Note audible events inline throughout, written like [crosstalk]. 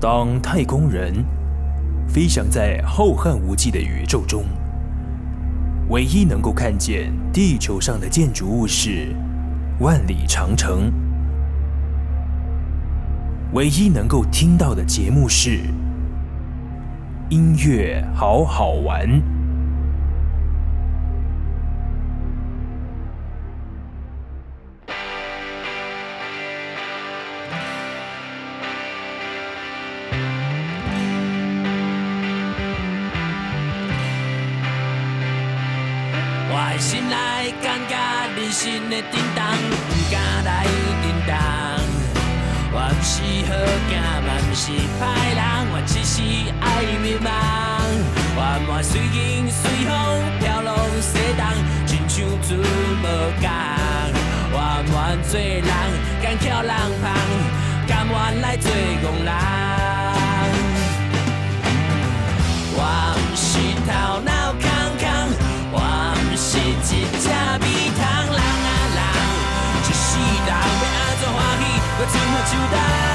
当太空人飞翔在浩瀚无际的宇宙中，唯一能够看见地球上的建筑物是万里长城，唯一能够听到的节目是音乐好好玩。是爱迷惘，我愿随风随风飘浪西东，亲像船无港。我愿做人甘欠人捧，甘愿来做憨人。我毋是头脑空空，我毋是一只米孔。人啊人，一世人要安怎欢喜，我像块石头。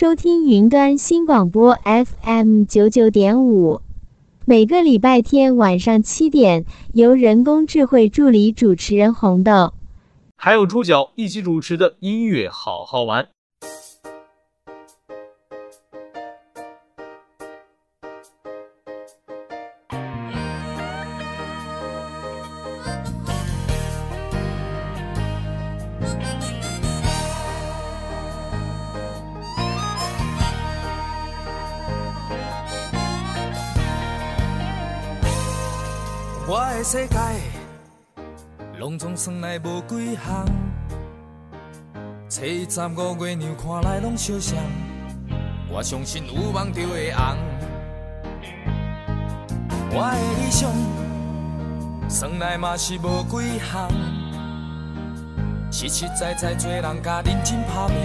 收听云端新广播 FM 九九点五，每个礼拜天晚上七点，由人工智慧助理主持人红豆，还有猪脚一起主持的音乐好好玩。项。初十五月娘看来拢相像，我相信有梦就会红。我的理想，算来嘛是无几项。实实在在做人甲认真打拼，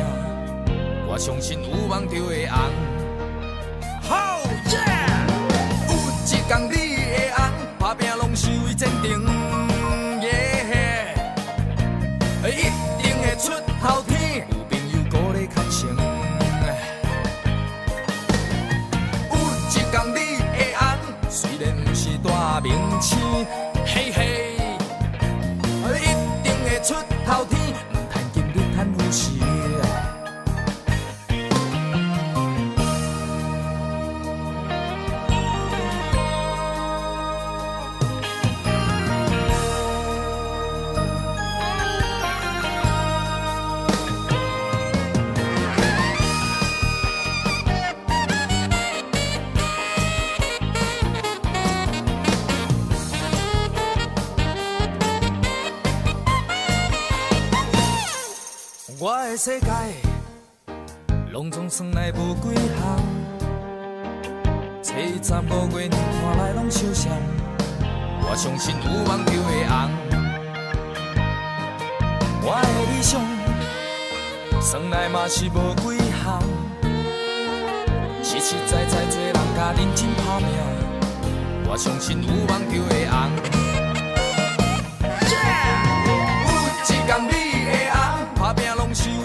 我相信有梦就会红。好耶！有一天你会红，打拼拢是为前程。世界，拢总算来无几项。初十五月娘看来拢相像，我相信有梦就会红。我的理想，算来嘛是无几项。实实在在做人甲认真打拼，我相信有梦就会红。Yeah! 有一天你。是为前程，耶！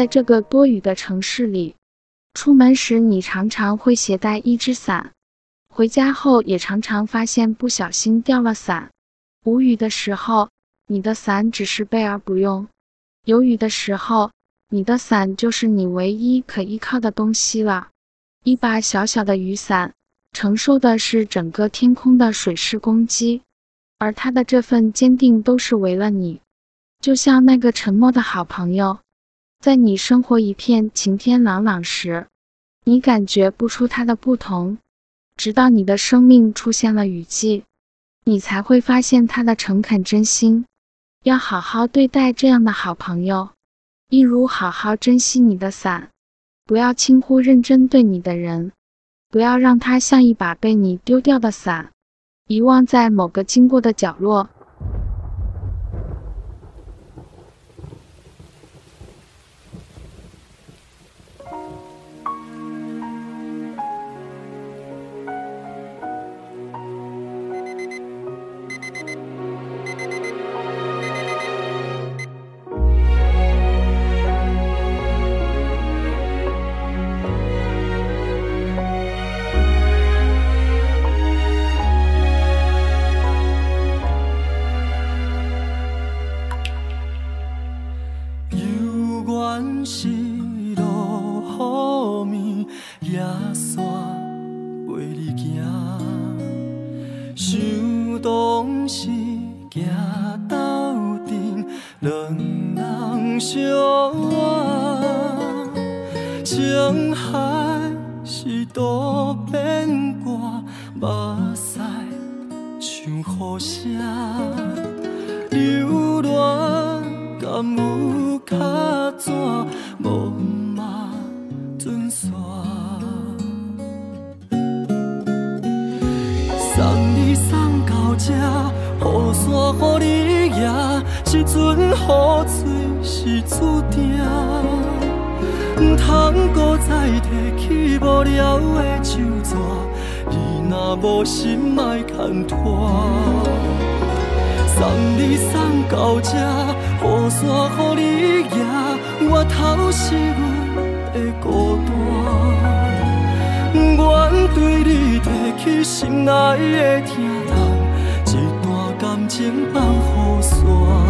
在这个多雨的城市里，出门时你常常会携带一只伞，回家后也常常发现不小心掉了伞。无雨的时候，你的伞只是备而不用；有雨的时候，你的伞就是你唯一可依靠的东西了。一把小小的雨伞，承受的是整个天空的水势攻击，而它的这份坚定都是为了你，就像那个沉默的好朋友。在你生活一片晴天朗朗时，你感觉不出它的不同，直到你的生命出现了雨季，你才会发现它的诚恳真心。要好好对待这样的好朋友，一如好好珍惜你的伞，不要轻忽认真对你的人，不要让他像一把被你丢掉的伞，遗忘在某个经过的角落。你若无心莫牵拖。送你送到这，雨伞予你抓，外头是阮的孤单。愿对你提起心爱的疼痛，一段感情放雨伞。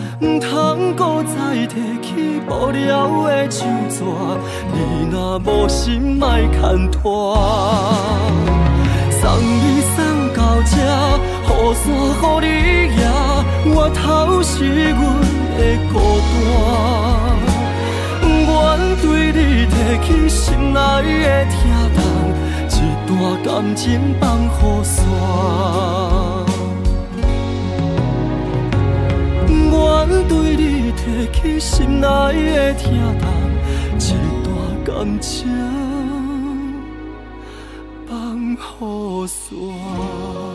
不通搁再提起无聊的手纸，你若无心，莫牵拖。送你送到这，雨伞予你拿，我头是阮的孤单。不愿对你提起心内的疼痛，一段感情放雨伞。我对你提起心内的疼痛，一段感情放乎煞。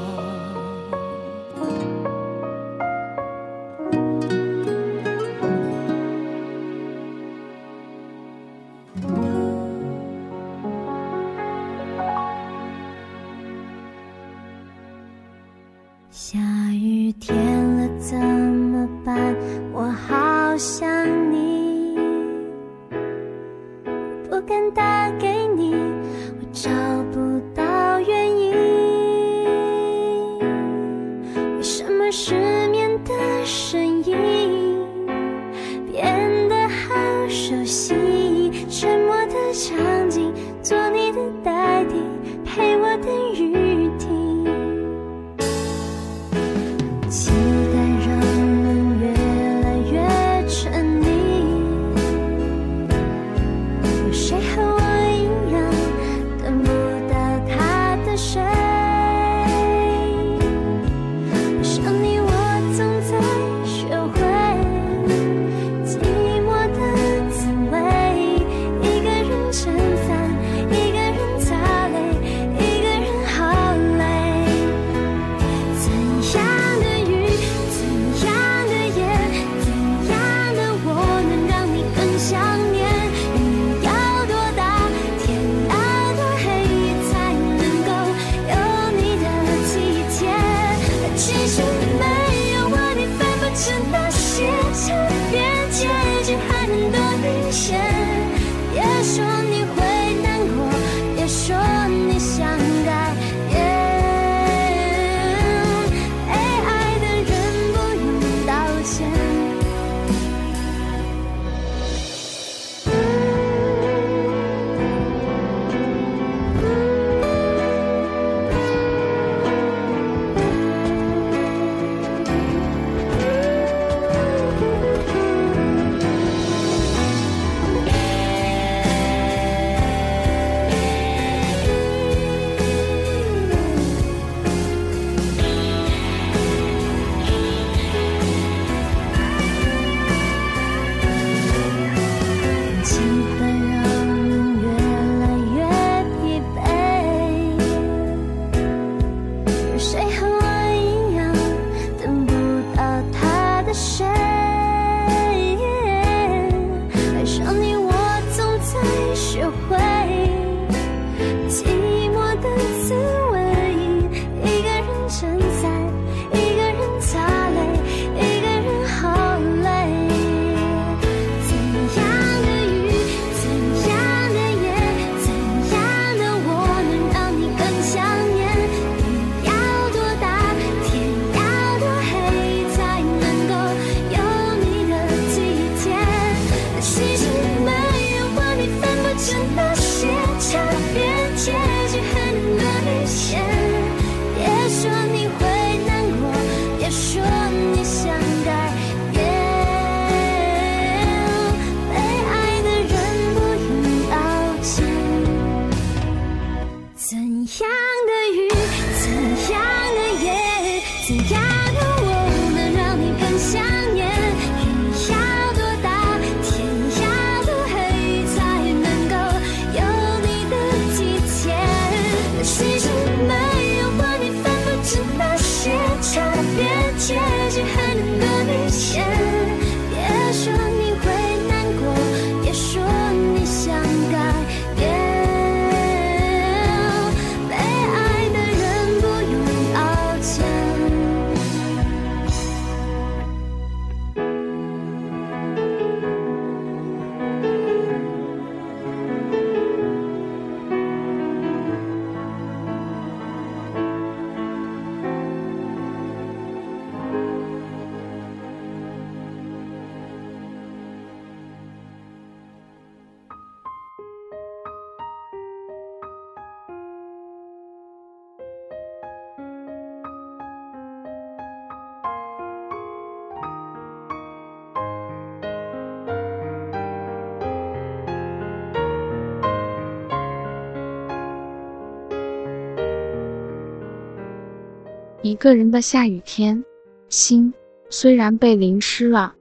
一个人的下雨天，心虽然被淋湿了，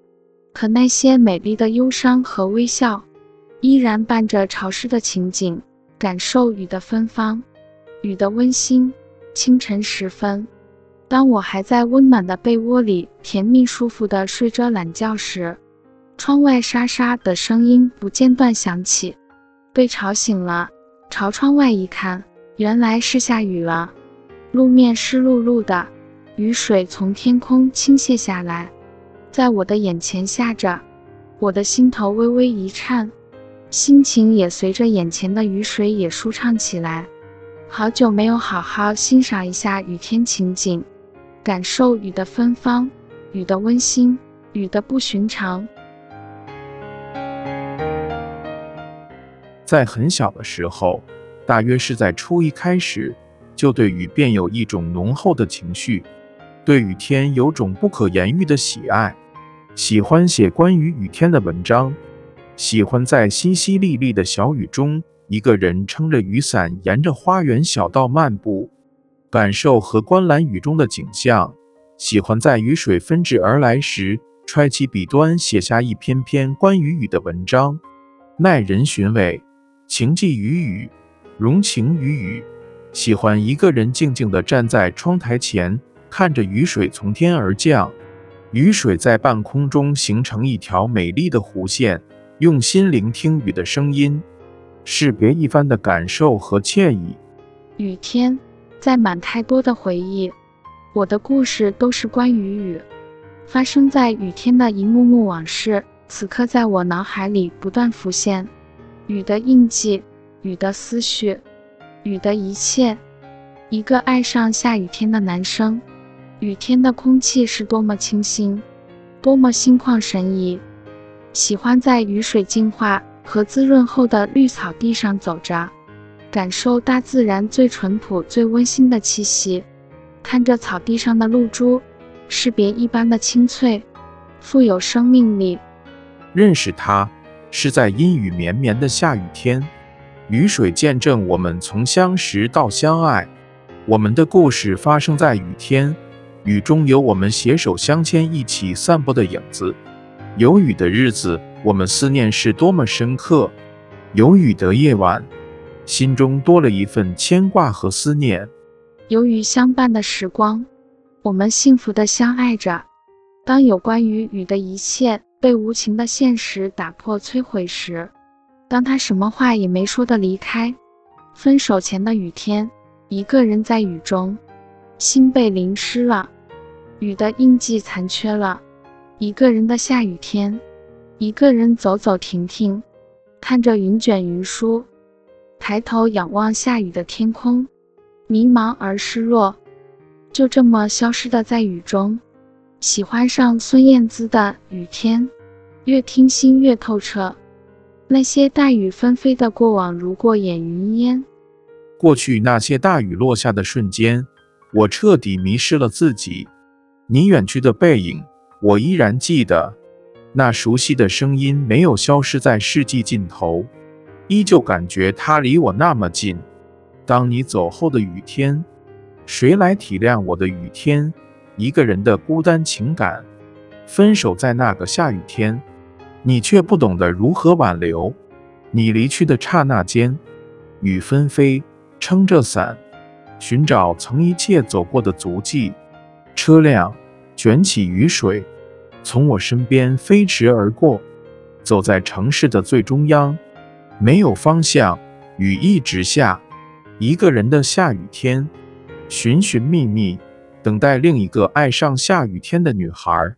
可那些美丽的忧伤和微笑，依然伴着潮湿的情景，感受雨的芬芳，雨的温馨。清晨时分，当我还在温暖的被窝里甜蜜舒服的睡着懒觉时，窗外沙沙的声音不间断响起，被吵醒了。朝窗外一看，原来是下雨了。路面湿漉漉的，雨水从天空倾泻下来，在我的眼前下着，我的心头微微一颤，心情也随着眼前的雨水也舒畅起来。好久没有好好欣赏一下雨天情景，感受雨的芬芳，雨的温馨，雨的不寻常。在很小的时候，大约是在初一开始。就对雨便有一种浓厚的情绪，对雨天有种不可言喻的喜爱，喜欢写关于雨天的文章，喜欢在淅淅沥沥的小雨中，一个人撑着雨伞，沿着花园小道漫步，感受和观览雨中的景象，喜欢在雨水纷至而来时，揣起笔端写下一篇篇关于雨的文章，耐人寻味，情寄于雨，融情于雨。喜欢一个人静静地站在窗台前，看着雨水从天而降，雨水在半空中形成一条美丽的弧线，用心聆听雨的声音，是别一番的感受和惬意。雨天，载满太多的回忆，我的故事都是关于雨，发生在雨天的一幕幕往事，此刻在我脑海里不断浮现，雨的印记，雨的思绪。雨的一切，一个爱上下雨天的男生。雨天的空气是多么清新，多么心旷神怡。喜欢在雨水净化和滋润后的绿草地上走着，感受大自然最淳朴、最温馨的气息。看着草地上的露珠，是别一般的清脆，富有生命力。认识他，是在阴雨绵绵的下雨天。雨水见证我们从相识到相爱，我们的故事发生在雨天，雨中有我们携手相牵一起散步的影子。有雨的日子，我们思念是多么深刻；有雨的夜晚，心中多了一份牵挂和思念。有雨相伴的时光，我们幸福的相爱着。当有关于雨的一切被无情的现实打破摧毁时，当他什么话也没说的离开。分手前的雨天，一个人在雨中，心被淋湿了，雨的印记残缺了。一个人的下雨天，一个人走走停停，看着云卷云舒，抬头仰望下雨的天空，迷茫而失落，就这么消失的在雨中。喜欢上孙燕姿的《雨天》，越听心越透彻。那些大雨纷飞的过往，如过眼云烟。过去那些大雨落下的瞬间，我彻底迷失了自己。你远去的背影，我依然记得。那熟悉的声音没有消失在世纪尽头，依旧感觉它离我那么近。当你走后的雨天，谁来体谅我的雨天？一个人的孤单情感。分手在那个下雨天。你却不懂得如何挽留。你离去的刹那间，雨纷飞，撑着伞，寻找曾一切走过的足迹。车辆卷起雨水，从我身边飞驰而过。走在城市的最中央，没有方向，雨一直下。一个人的下雨天，寻寻觅觅，等待另一个爱上下雨天的女孩。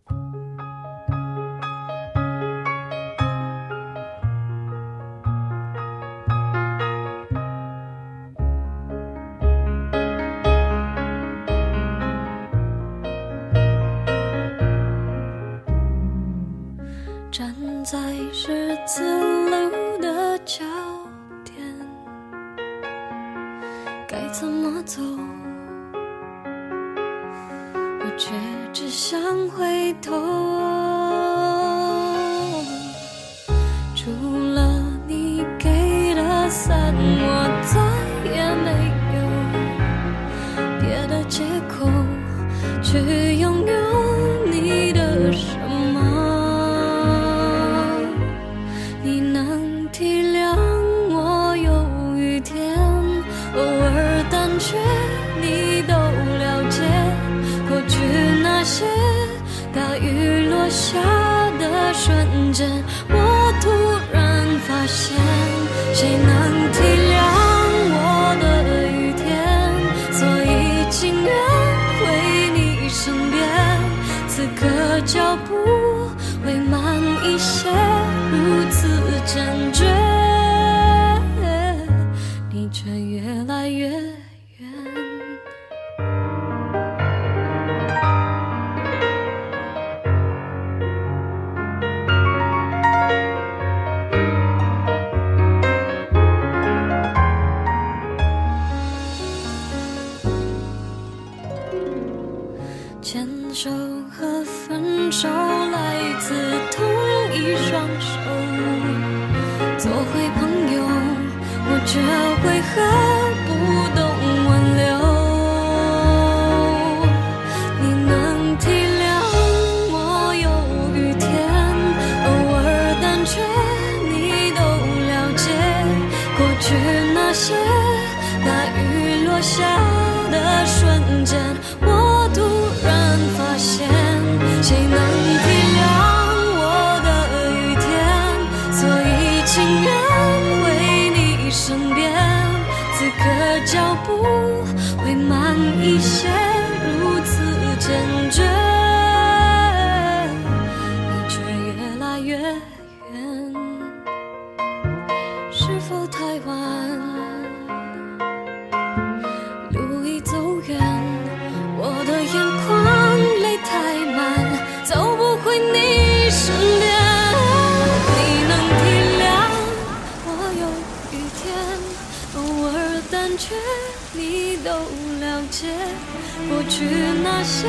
那些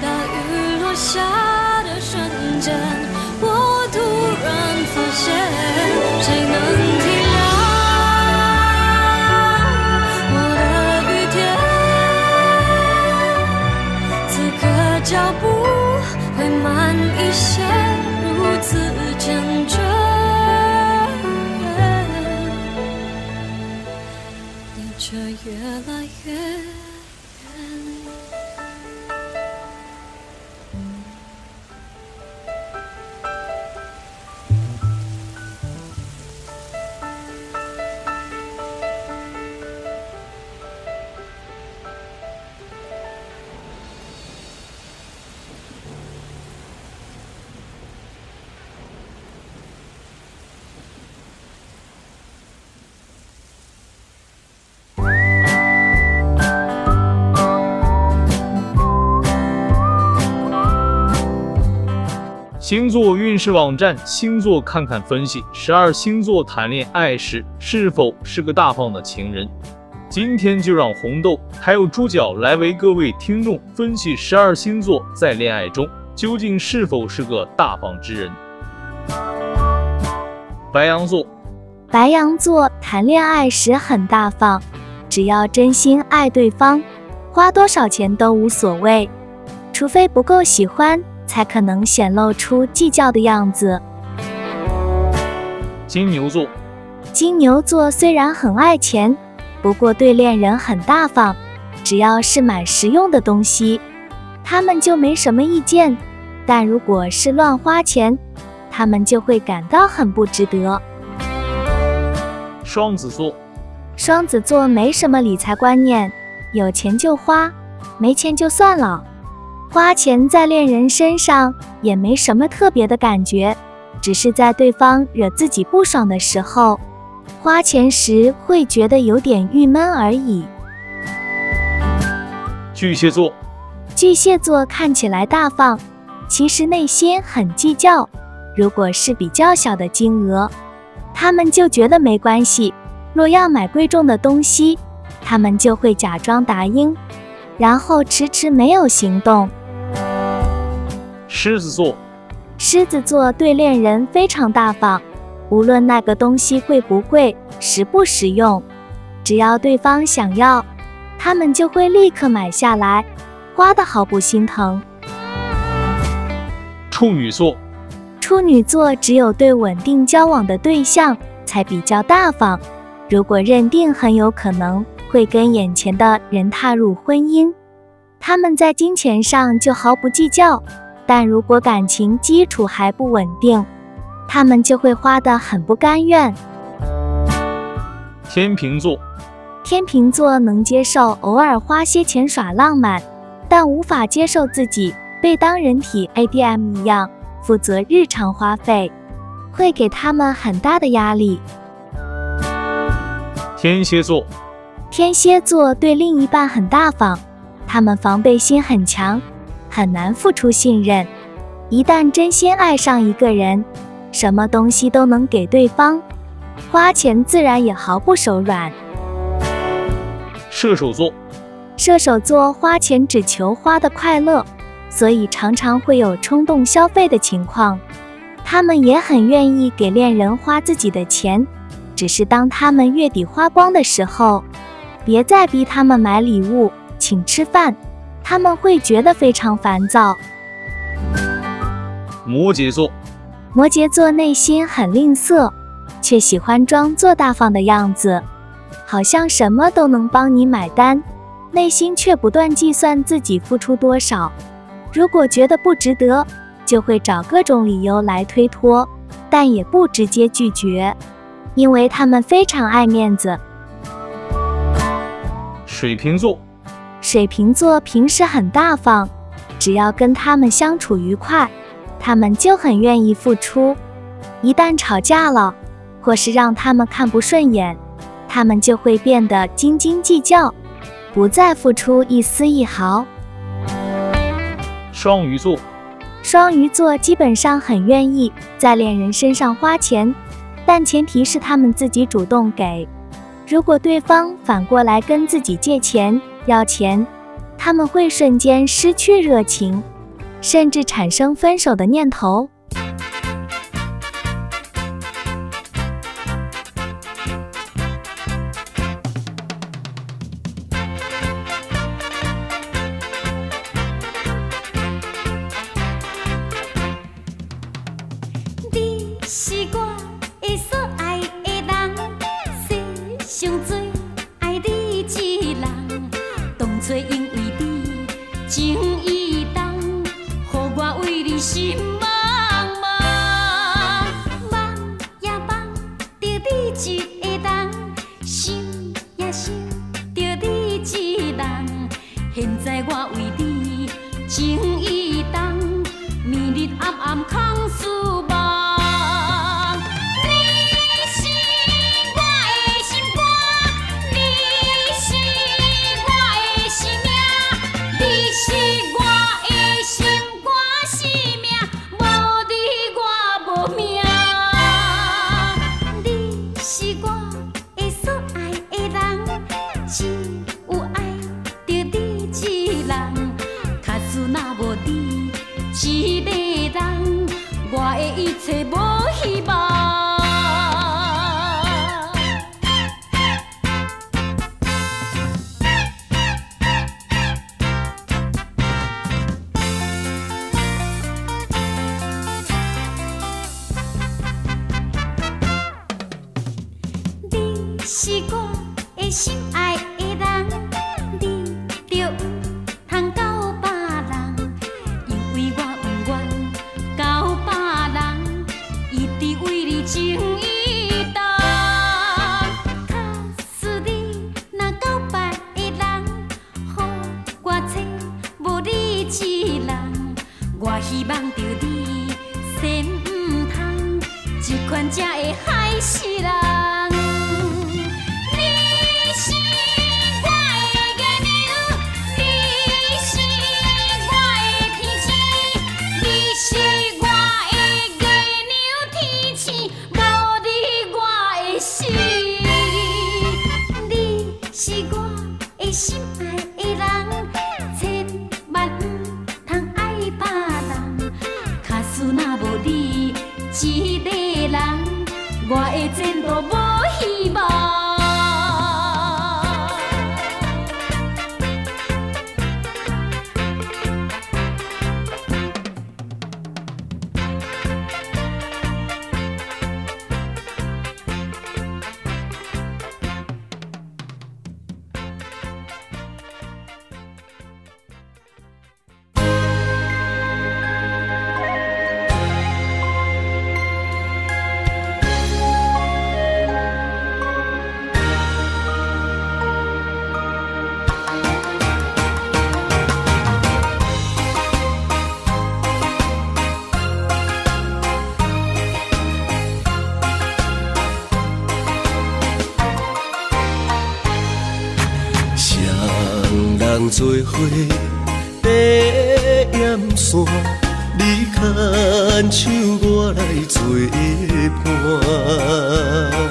大雨落下的瞬间，我突然发现，谁能体谅我的雨天？此刻脚步会慢一些，如此坚决。列车越来越。星座运势网站星座看看分析十二星座谈恋爱时是否是个大方的情人。今天就让红豆还有猪脚来为各位听众分析十二星座在恋爱中究竟是否是个大方之人。白羊座，白羊座谈恋爱时很大方，只要真心爱对方，花多少钱都无所谓，除非不够喜欢。才可能显露出计较的样子。金牛座，金牛座虽然很爱钱，不过对恋人很大方，只要是买实用的东西，他们就没什么意见。但如果是乱花钱，他们就会感到很不值得。双子座，双子座没什么理财观念，有钱就花，没钱就算了。花钱在恋人身上也没什么特别的感觉，只是在对方惹自己不爽的时候，花钱时会觉得有点郁闷而已。巨蟹座，巨蟹座看起来大方，其实内心很计较。如果是比较小的金额，他们就觉得没关系；若要买贵重的东西，他们就会假装答应，然后迟迟没有行动。狮子座，狮子座对恋人非常大方，无论那个东西贵不贵、实不实用，只要对方想要，他们就会立刻买下来，花的毫不心疼。处女座，处女座只有对稳定交往的对象才比较大方，如果认定很有可能会跟眼前的人踏入婚姻，他们在金钱上就毫不计较。但如果感情基础还不稳定，他们就会花得很不甘愿。天秤座，天秤座能接受偶尔花些钱耍浪漫，但无法接受自己被当人体 ATM 一样负责日常花费，会给他们很大的压力。天蝎座，天蝎座对另一半很大方，他们防备心很强。很难付出信任，一旦真心爱上一个人，什么东西都能给对方，花钱自然也毫不手软。射手座，射手座花钱只求花的快乐，所以常常会有冲动消费的情况。他们也很愿意给恋人花自己的钱，只是当他们月底花光的时候，别再逼他们买礼物，请吃饭。他们会觉得非常烦躁。摩羯座，摩羯座内心很吝啬，却喜欢装作大方的样子，好像什么都能帮你买单，内心却不断计算自己付出多少。如果觉得不值得，就会找各种理由来推脱，但也不直接拒绝，因为他们非常爱面子。水瓶座。水瓶座平时很大方，只要跟他们相处愉快，他们就很愿意付出。一旦吵架了，或是让他们看不顺眼，他们就会变得斤斤计较，不再付出一丝一毫。双鱼座，双鱼座基本上很愿意在恋人身上花钱，但前提是他们自己主动给。如果对方反过来跟自己借钱，要钱，他们会瞬间失去热情，甚至产生分手的念头。做伙爬盐山，你牵手我来做伴。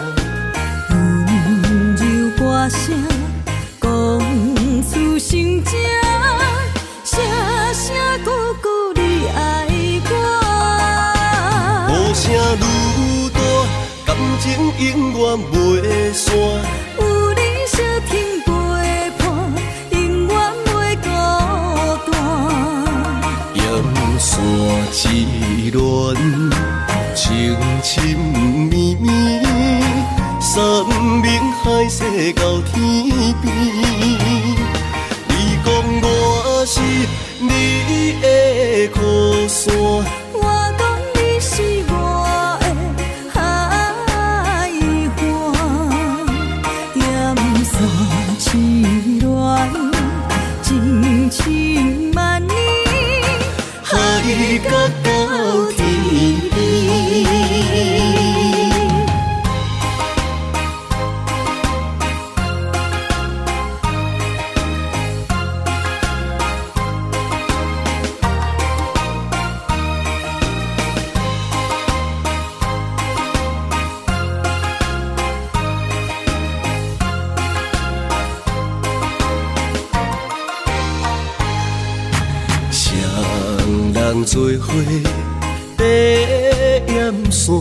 山，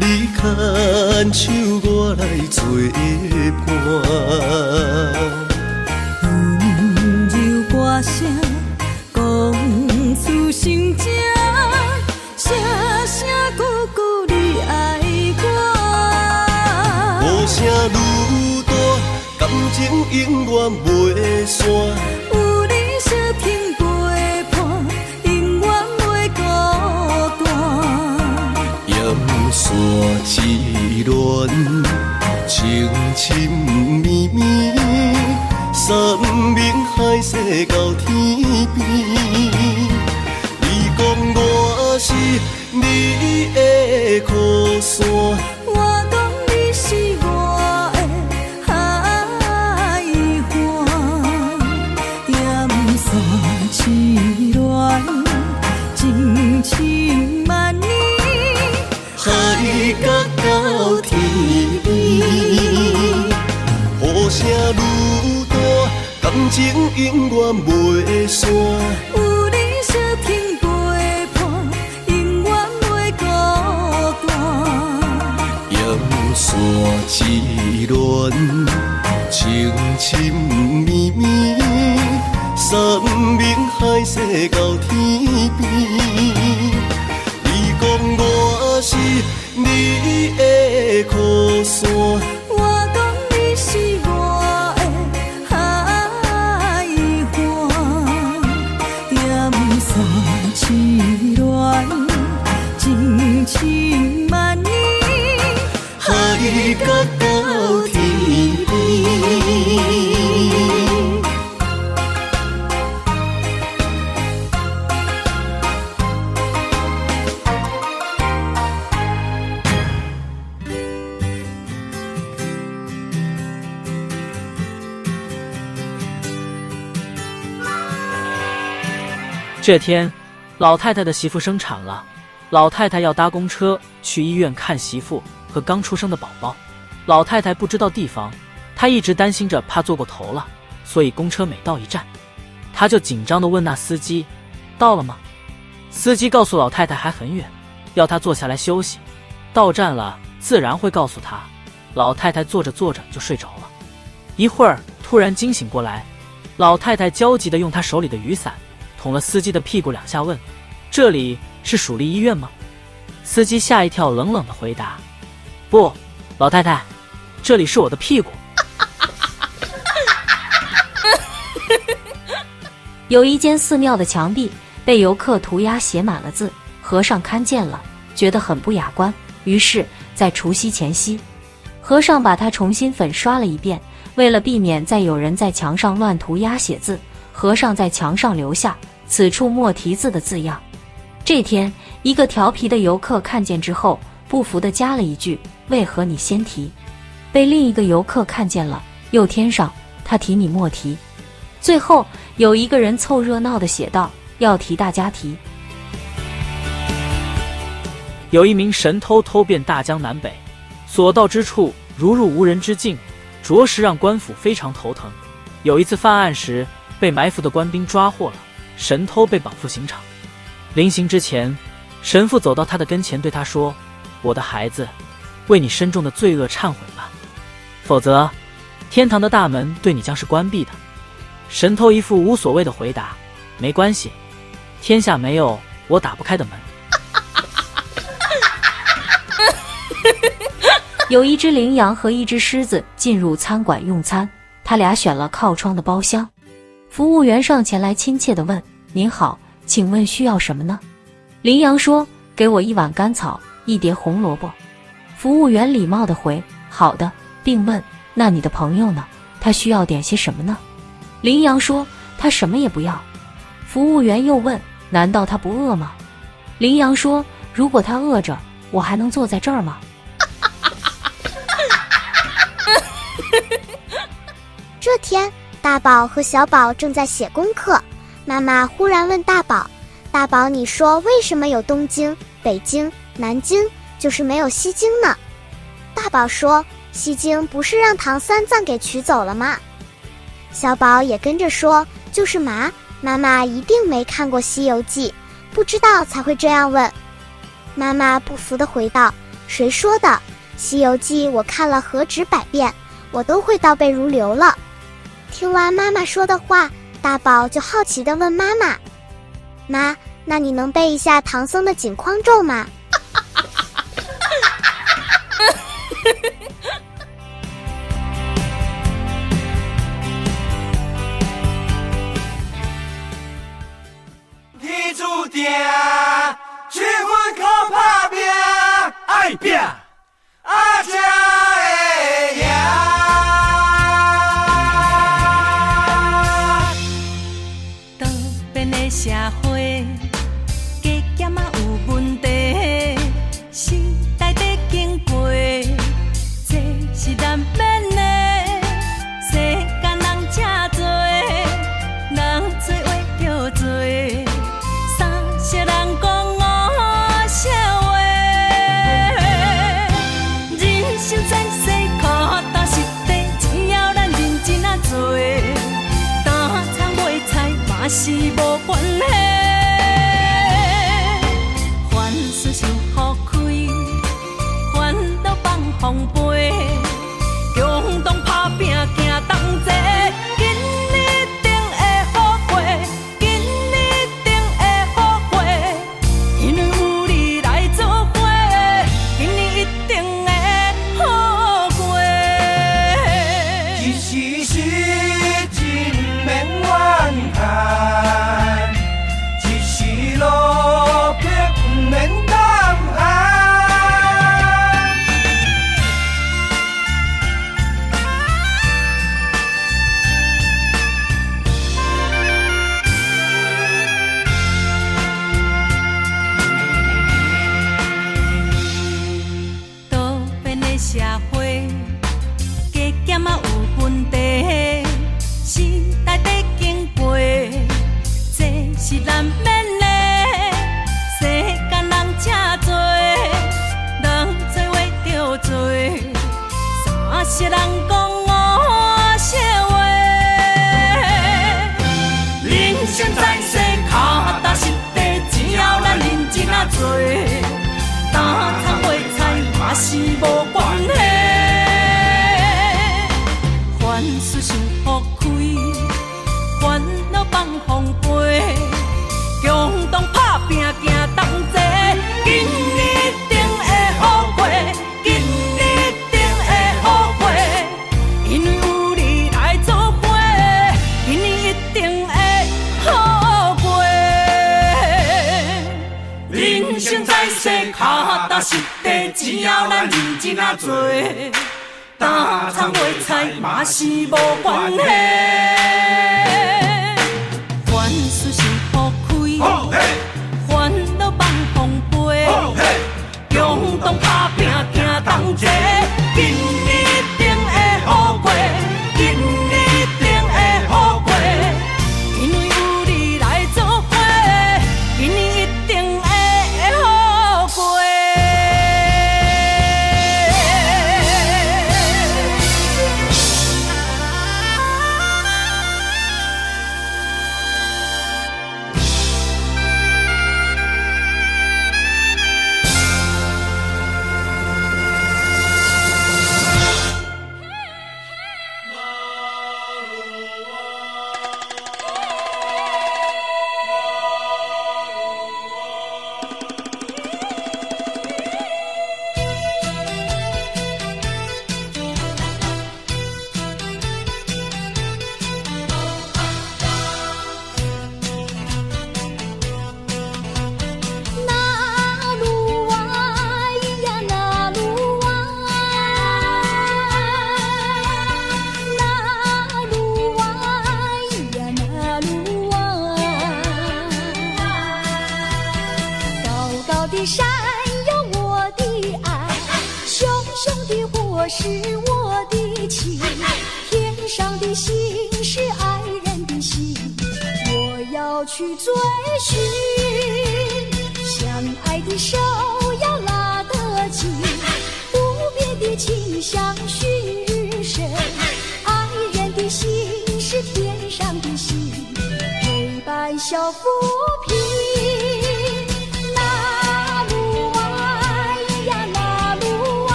你牵手我来作伴。温柔歌声讲出心情，声声句句你爱我。呼声愈大，感情永远袂山盟海誓到天情永远袂散，有你相挺陪伴，永远袂孤单。盐山之恋，情深这天老太太的媳妇生产了老太太要搭公车去医院看媳妇和刚出生的宝宝。老太太不知道地方，她一直担心着，怕坐过头了，所以公车每到一站，她就紧张地问那司机：“到了吗？”司机告诉老太太还很远，要她坐下来休息。到站了，自然会告诉她。老太太坐着坐着就睡着了，一会儿突然惊醒过来，老太太焦急地用她手里的雨伞。捅了司机的屁股两下，问：“这里是蜀立医院吗？”司机吓一跳，冷冷的回答：“不，老太太，这里是我的屁股。[laughs] ”有一间寺庙的墙壁被游客涂鸦写满了字，和尚看见了，觉得很不雅观，于是，在除夕前夕，和尚把它重新粉刷了一遍。为了避免再有人在墙上乱涂鸦写字，和尚在墙上留下。此处莫题字的字样。这天，一个调皮的游客看见之后，不服地加了一句：“为何你先提？”被另一个游客看见了，又添上：“他提你莫提。”最后，有一个人凑热闹地写道：“要提大家提。”有一名神偷偷遍大江南北，所到之处如入无人之境，着实让官府非常头疼。有一次犯案时，被埋伏的官兵抓获了。神偷被绑赴刑场，临行之前，神父走到他的跟前，对他说：“我的孩子，为你深重的罪恶忏悔吧，否则，天堂的大门对你将是关闭的。”神偷一副无所谓的回答：“没关系，天下没有我打不开的门。[laughs] ”有一只羚羊和一只狮子进入餐馆用餐，他俩选了靠窗的包厢。服务员上前来，亲切地问：“您好，请问需要什么呢？”羚羊说：“给我一碗甘草，一碟红萝卜。”服务员礼貌地回：“好的。”并问：“那你的朋友呢？他需要点些什么呢？”羚羊说：“他什么也不要。”服务员又问：“难道他不饿吗？”羚羊说：“如果他饿着，我还能坐在这儿吗？” [laughs] 这天。大宝和小宝正在写功课，妈妈忽然问大宝：“大宝，你说为什么有东京、北京、南京，就是没有西京呢？”大宝说：“西京不是让唐三藏给取走了吗？”小宝也跟着说：“就是嘛，妈妈一定没看过《西游记》，不知道才会这样问。”妈妈不服地回道：“谁说的？《西游记》我看了何止百遍，我都会倒背如流了。”听完妈妈说的话，大宝就好奇地问妈妈：“妈，那你能背一下唐僧的紧箍咒吗？”天注定，去阮靠打拼，爱拼，只要咱认真啊做。打菜卖菜嘛是无关系，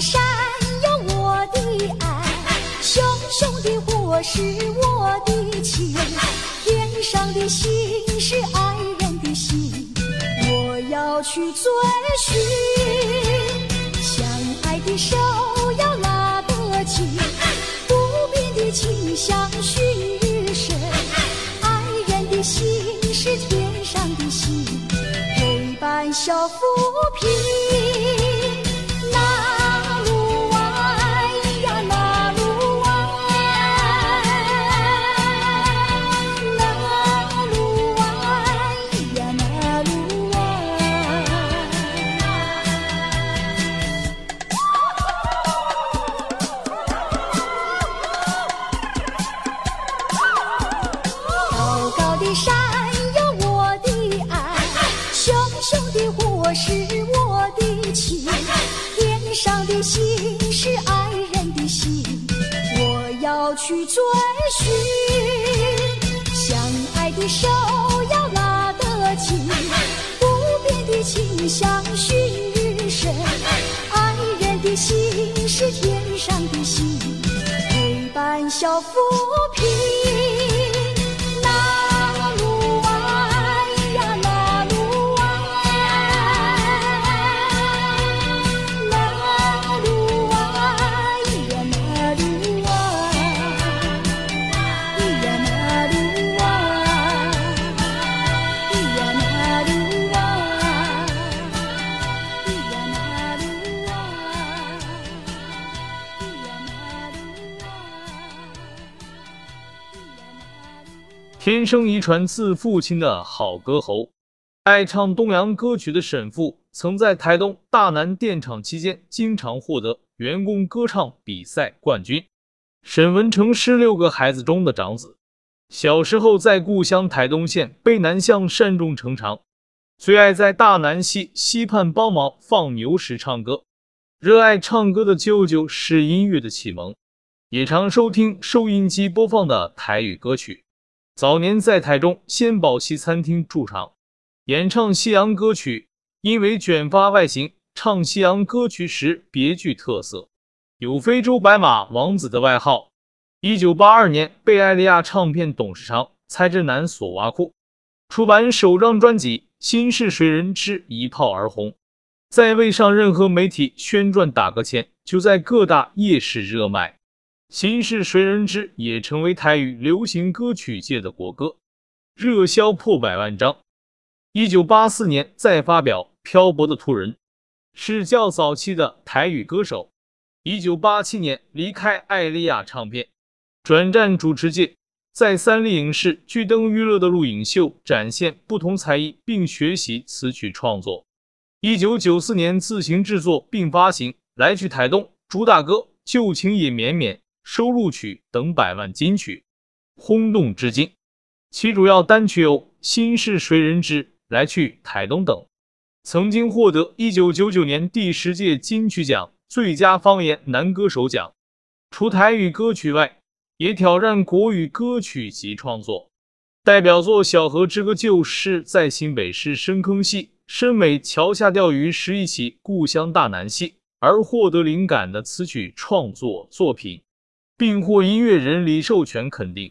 山有我的爱，熊熊的火是我的情，天上的星是爱人的心，我要去追寻。相爱的手要拉得紧，不变的情像旭日升，爱人的心是天上的心，陪伴小夫妻。脚步天生遗传自父亲的好歌喉。爱唱东洋歌曲的沈父，曾在台东大南电厂期间，经常获得员工歌唱比赛冠军。沈文成是六个孩子中的长子，小时候在故乡台东县卑南乡善众成长，最爱在大南溪溪畔帮忙放牛时唱歌。热爱唱歌的舅舅是音乐的启蒙，也常收听收音机播放的台语歌曲。早年在台中仙宝西餐厅驻唱，演唱西洋歌曲。因为卷发外形，唱西洋歌曲时别具特色，有“非洲白马王子”的外号。一九八二年被艾利亚唱片董事长蔡振南所挖苦，出版首张专辑《心是谁人知》，一炮而红，在未上任何媒体宣传打歌前，就在各大夜市热卖。心事谁人知也成为台语流行歌曲界的国歌，热销破百万张。一九八四年再发表《漂泊的途人》，是较早期的台语歌手。一九八七年离开艾利亚唱片，转战主持界，在三立影视、巨灯娱乐的录影秀展现不同才艺，并学习词曲创作。一九九四年自行制作并发行《来去台东》，主打歌《旧情也绵绵》。收录曲等百万金曲，轰动至今。其主要单曲有《心是谁人知》《来去台东》等，曾经获得一九九九年第十届金曲奖最佳方言男歌手奖。除台语歌曲外，也挑战国语歌曲及创作。代表作《小河之歌》就是在新北市深坑溪深美桥下钓鱼时忆起故乡大南溪而获得灵感的词曲创作作品。并获音乐人李寿全肯定。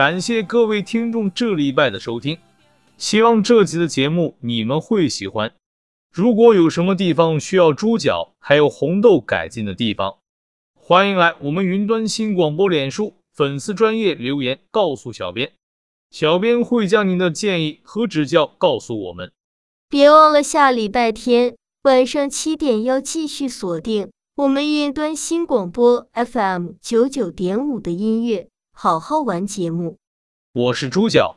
感谢各位听众这礼拜的收听，希望这集的节目你们会喜欢。如果有什么地方需要猪脚还有红豆改进的地方，欢迎来我们云端新广播脸书粉丝专业留言告诉小编，小编会将您的建议和指教告诉我们。别忘了下礼拜天晚上七点要继续锁定我们云端新广播 FM 九九点五的音乐。好好玩节目，我是猪脚，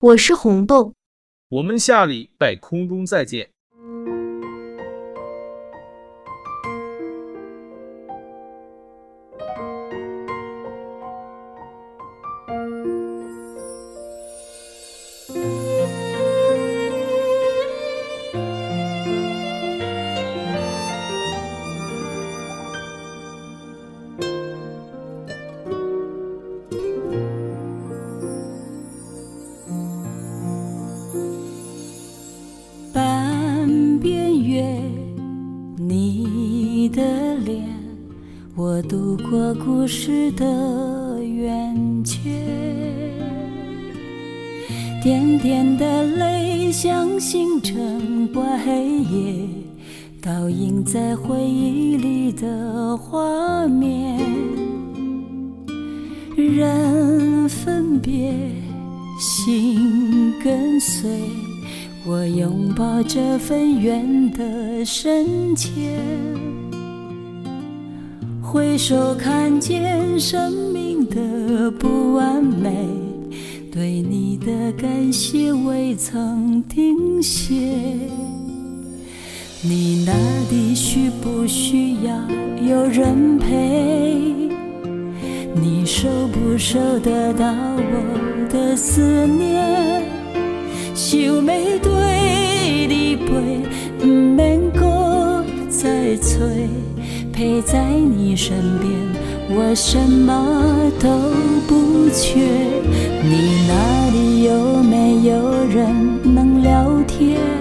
我是红豆，我们下礼拜空中再见。在回忆里的画面。人分别，心跟随，我拥抱这份缘的深切。回首看见生命的不完美，对你的感谢未曾停歇。你那里需不需要有人陪？你收不收得到我的思念？想要对你陪，不免搁再催。陪在你身边，我什么都不缺。你那里有没有人能聊天？